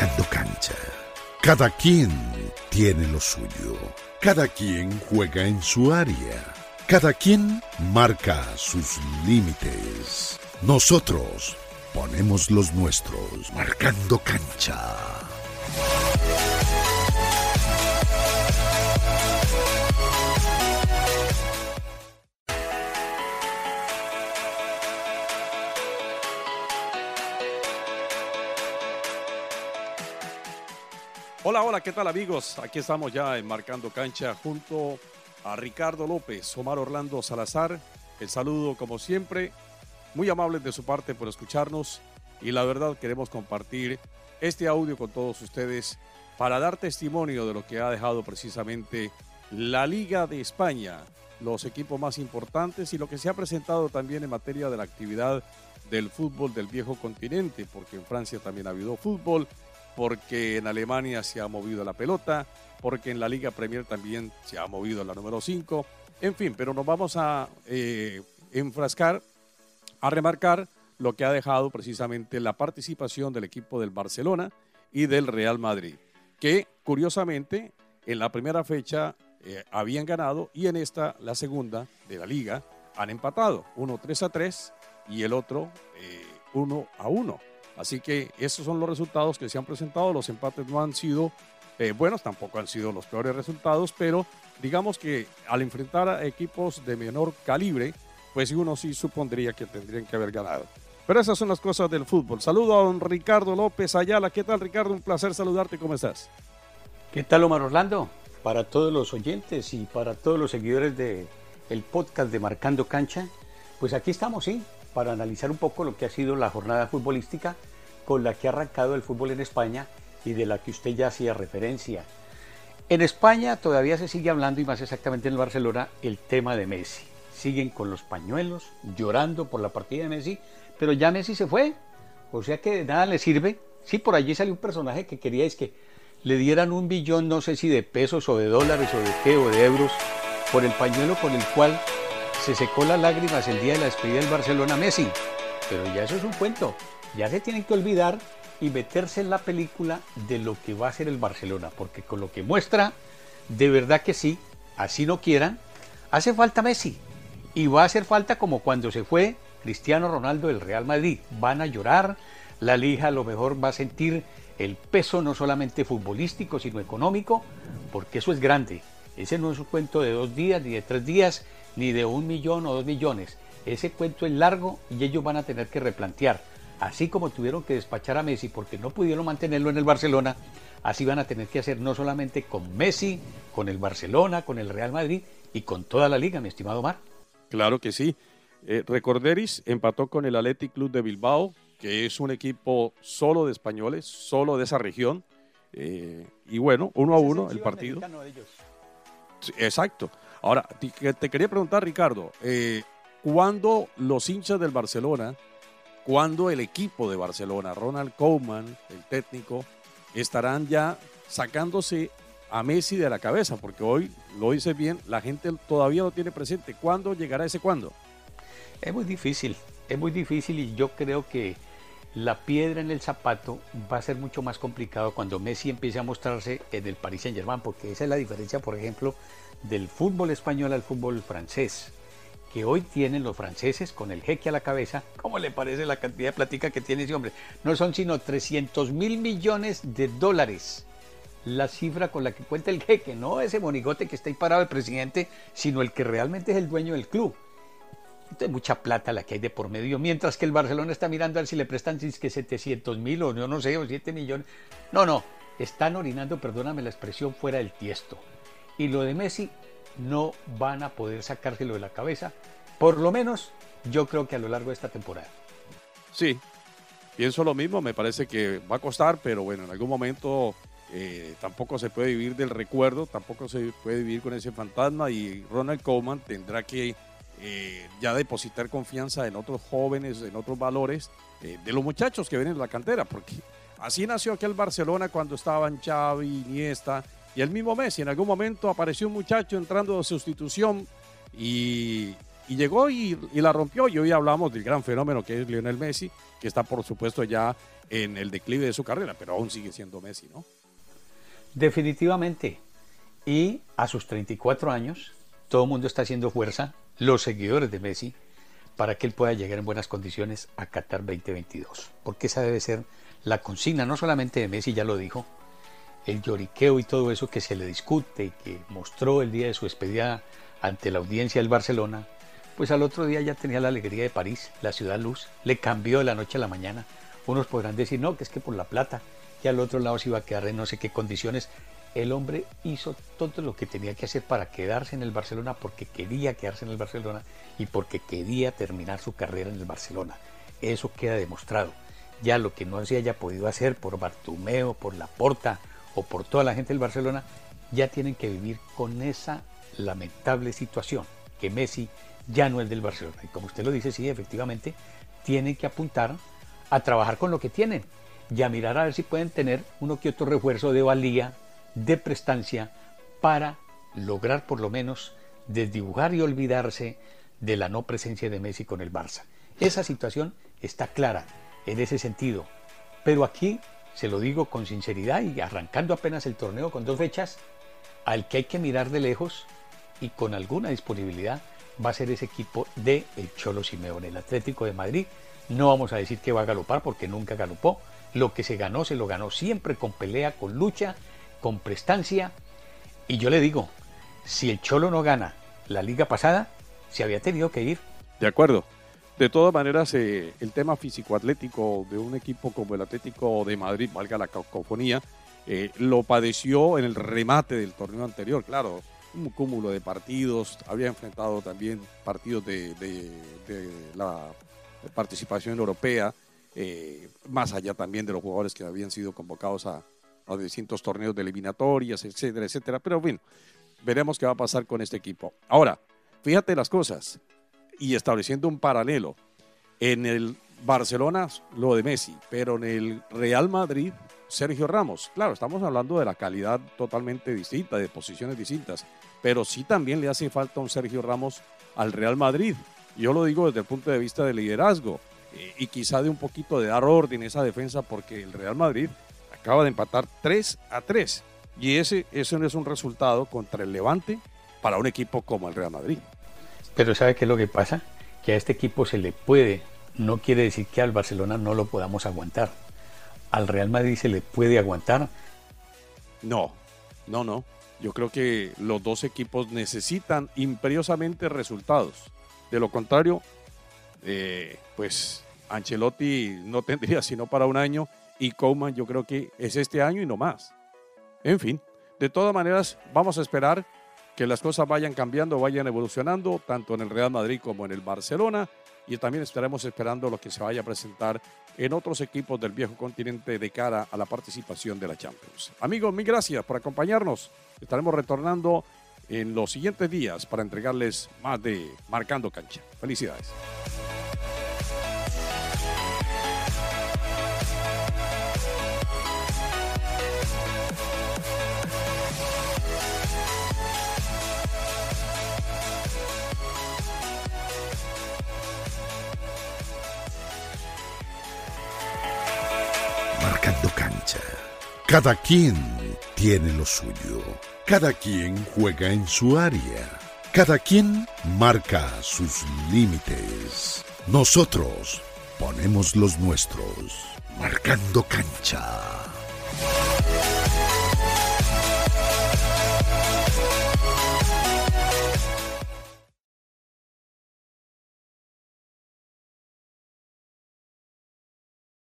marcando cancha. Cada quien tiene lo suyo. Cada quien juega en su área. Cada quien marca sus límites. Nosotros ponemos los nuestros, marcando cancha. Hola, hola, ¿qué tal amigos? Aquí estamos ya en Marcando Cancha junto a Ricardo López, Omar Orlando Salazar. El saludo como siempre, muy amables de su parte por escucharnos y la verdad queremos compartir este audio con todos ustedes para dar testimonio de lo que ha dejado precisamente la Liga de España, los equipos más importantes y lo que se ha presentado también en materia de la actividad del fútbol del viejo continente, porque en Francia también ha habido fútbol, porque en Alemania se ha movido la pelota, porque en la Liga Premier también se ha movido la número 5, en fin, pero nos vamos a eh, enfrascar, a remarcar lo que ha dejado precisamente la participación del equipo del Barcelona y del Real Madrid, que curiosamente en la primera fecha eh, habían ganado y en esta, la segunda de la liga, han empatado, uno 3 a 3 y el otro 1 eh, a 1. Así que esos son los resultados que se han presentado. Los empates no han sido eh, buenos, tampoco han sido los peores resultados, pero digamos que al enfrentar a equipos de menor calibre, pues uno sí supondría que tendrían que haber ganado. Pero esas son las cosas del fútbol. Saludo a don Ricardo López Ayala. ¿Qué tal, Ricardo? Un placer saludarte. ¿Cómo estás? ¿Qué tal, Omar Orlando? Para todos los oyentes y para todos los seguidores del el podcast de Marcando Cancha, pues aquí estamos, sí, para analizar un poco lo que ha sido la jornada futbolística con la que ha arrancado el fútbol en España y de la que usted ya hacía referencia. En España todavía se sigue hablando, y más exactamente en Barcelona, el tema de Messi. Siguen con los pañuelos, llorando por la partida de Messi, pero ya Messi se fue. O sea que de nada le sirve. Sí, por allí salió un personaje que quería es que le dieran un billón, no sé si de pesos o de dólares o de qué o de euros, por el pañuelo con el cual se secó las lágrimas el día de la despedida del Barcelona Messi. Pero ya eso es un cuento. Ya se tienen que olvidar y meterse en la película de lo que va a ser el Barcelona, porque con lo que muestra, de verdad que sí, así no quieran, hace falta Messi. Y va a hacer falta como cuando se fue Cristiano Ronaldo del Real Madrid. Van a llorar, la Liga a lo mejor va a sentir el peso no solamente futbolístico, sino económico, porque eso es grande. Ese no es un cuento de dos días, ni de tres días, ni de un millón o dos millones. Ese cuento es largo y ellos van a tener que replantear así como tuvieron que despachar a Messi porque no pudieron mantenerlo en el Barcelona, así van a tener que hacer no solamente con Messi, con el Barcelona, con el Real Madrid y con toda la liga, mi estimado Mar. Claro que sí. Eh, Recorderis empató con el Athletic Club de Bilbao, que es un equipo solo de españoles, solo de esa región. Eh, y bueno, uno a uno el partido. exacto. Ahora, te, quería preguntar, Ricardo, eh, ¿cuándo los hinchas del Barcelona cuando el equipo de Barcelona, Ronald Koeman, el técnico, estarán ya sacándose a Messi de la cabeza, porque hoy, lo dice bien, la gente todavía lo tiene presente. ¿Cuándo llegará ese cuándo? Es muy difícil, es muy difícil y yo creo que la piedra en el zapato va a ser mucho más complicado cuando Messi empiece a mostrarse en el Paris Saint Germain, porque esa es la diferencia, por ejemplo, del fútbol español al fútbol francés que hoy tienen los franceses con el jeque a la cabeza, ¿cómo le parece la cantidad de platica que tiene ese hombre? No son sino 300 mil millones de dólares la cifra con la que cuenta el jeque, no ese monigote que está ahí parado el presidente, sino el que realmente es el dueño del club. Entonces, mucha plata la que hay de por medio, mientras que el Barcelona está mirando a ver si le prestan si es que 700 mil o yo no sé, o 7 millones. No, no, están orinando, perdóname la expresión, fuera del tiesto. Y lo de Messi, no van a poder sacárselo de la cabeza, por lo menos yo creo que a lo largo de esta temporada. Sí, pienso lo mismo, me parece que va a costar, pero bueno, en algún momento eh, tampoco se puede vivir del recuerdo, tampoco se puede vivir con ese fantasma y Ronald Koeman tendrá que eh, ya depositar confianza en otros jóvenes, en otros valores eh, de los muchachos que vienen de la cantera, porque así nació aquel Barcelona cuando estaban Xavi, Iniesta, y el mismo Messi, en algún momento apareció un muchacho entrando de sustitución y, y llegó y, la rompió. Y hoy hablamos del gran fenómeno que es Lionel Messi, que está por supuesto ya en el declive de su carrera, pero aún sigue siendo Messi, ¿no? Definitivamente. Y a sus 34 años, todo el mundo está haciendo fuerza, los seguidores de Messi, para que él pueda llegar en buenas condiciones a Qatar 2022. Porque esa debe ser la consigna, no solamente de Messi, ya lo dijo, el lloriqueo y todo eso que se le discute y que mostró el día de su despedida ante la audiencia del Barcelona, pues al otro día ya tenía la alegría de París, la ciudad luz, le cambió de la noche a la mañana. Unos podrán decir, no, que es que por la plata, que al otro lado se iba a quedar en no sé qué condiciones. El hombre hizo todo lo que tenía que hacer para quedarse en el Barcelona porque quería quedarse en el Barcelona y porque quería terminar su carrera en el Barcelona. Eso queda demostrado. Ya lo que no se haya podido hacer por Bartumeo, por Laporta o por toda la gente del Barcelona, ya tienen que vivir con esa lamentable situación, que Messi ya no es del Barcelona. Y como usted lo dice, sí, efectivamente, tienen que apuntar a trabajar con lo que tienen y a mirar a ver si pueden tener uno que otro refuerzo de valía, de prestancia, para lograr por lo menos desdibujar y olvidarse de la no presencia de Messi con el Barça. Esa situación está clara en ese sentido. Pero aquí, se lo digo con sinceridad y arrancando apenas el torneo con dos fechas, al que hay que mirar de lejos y con alguna disponibilidad va a ser ese equipo de el Cholo Simeone, el Atlético de Madrid. No vamos a decir que va a galopar porque nunca galopó. Lo que se ganó, se lo ganó siempre con pelea, con lucha, con prestancia. Y yo le digo, si el Cholo no gana la liga pasada, se había tenido que ir. De acuerdo. De todas maneras, eh, el tema físico-atlético de un equipo como el Atlético de Madrid, valga la cacofonía, eh, lo padeció en el remate del torneo anterior. Claro, un cúmulo de partidos, había enfrentado también partidos de, la participación europea, eh, más allá también de los jugadores que habían sido convocados a, distintos torneos de eliminatorias, etcétera, etcétera. Pero bueno, veremos qué va a pasar con este equipo. Ahora, fíjate las cosas y estableciendo un paralelo. En el Barcelona, lo de Messi, pero en el Real Madrid, Sergio Ramos. Claro, estamos hablando de la calidad totalmente distinta, de posiciones distintas, pero sí también le hace falta un Sergio Ramos al Real Madrid. Yo lo digo desde el punto de vista de liderazgo y quizá de un poquito de dar orden a esa defensa porque el Real Madrid acaba de empatar 3 a 3 y ese, ese no es un resultado contra el Levante para un equipo como el Real Madrid. Pero ¿sabe qué es lo que pasa? Que a este equipo se le puede, no quiere decir que al Barcelona no lo podamos aguantar al Real Madrid se le puede aguantar? No, no, no. Yo creo que los dos equipos necesitan imperiosamente resultados. De lo contrario, eh, pues Ancelotti no tendría sino para un año y Koeman yo creo que es este año y no más. En fin, de todas maneras, vamos a esperar que las cosas vayan cambiando, vayan evolucionando, tanto en el Real Madrid como en el Barcelona y también estaremos esperando lo que se vaya a presentar en otros equipos del viejo continente de cara a la participación de la Champions. Amigos, mil gracias por acompañarnos. Estaremos retornando en los siguientes días para entregarles más de Marcando Cancha. Felicidades. Cada quien tiene lo suyo. Cada quien juega en su área. Cada quien marca sus límites. Nosotros ponemos los nuestros. Marcando cancha.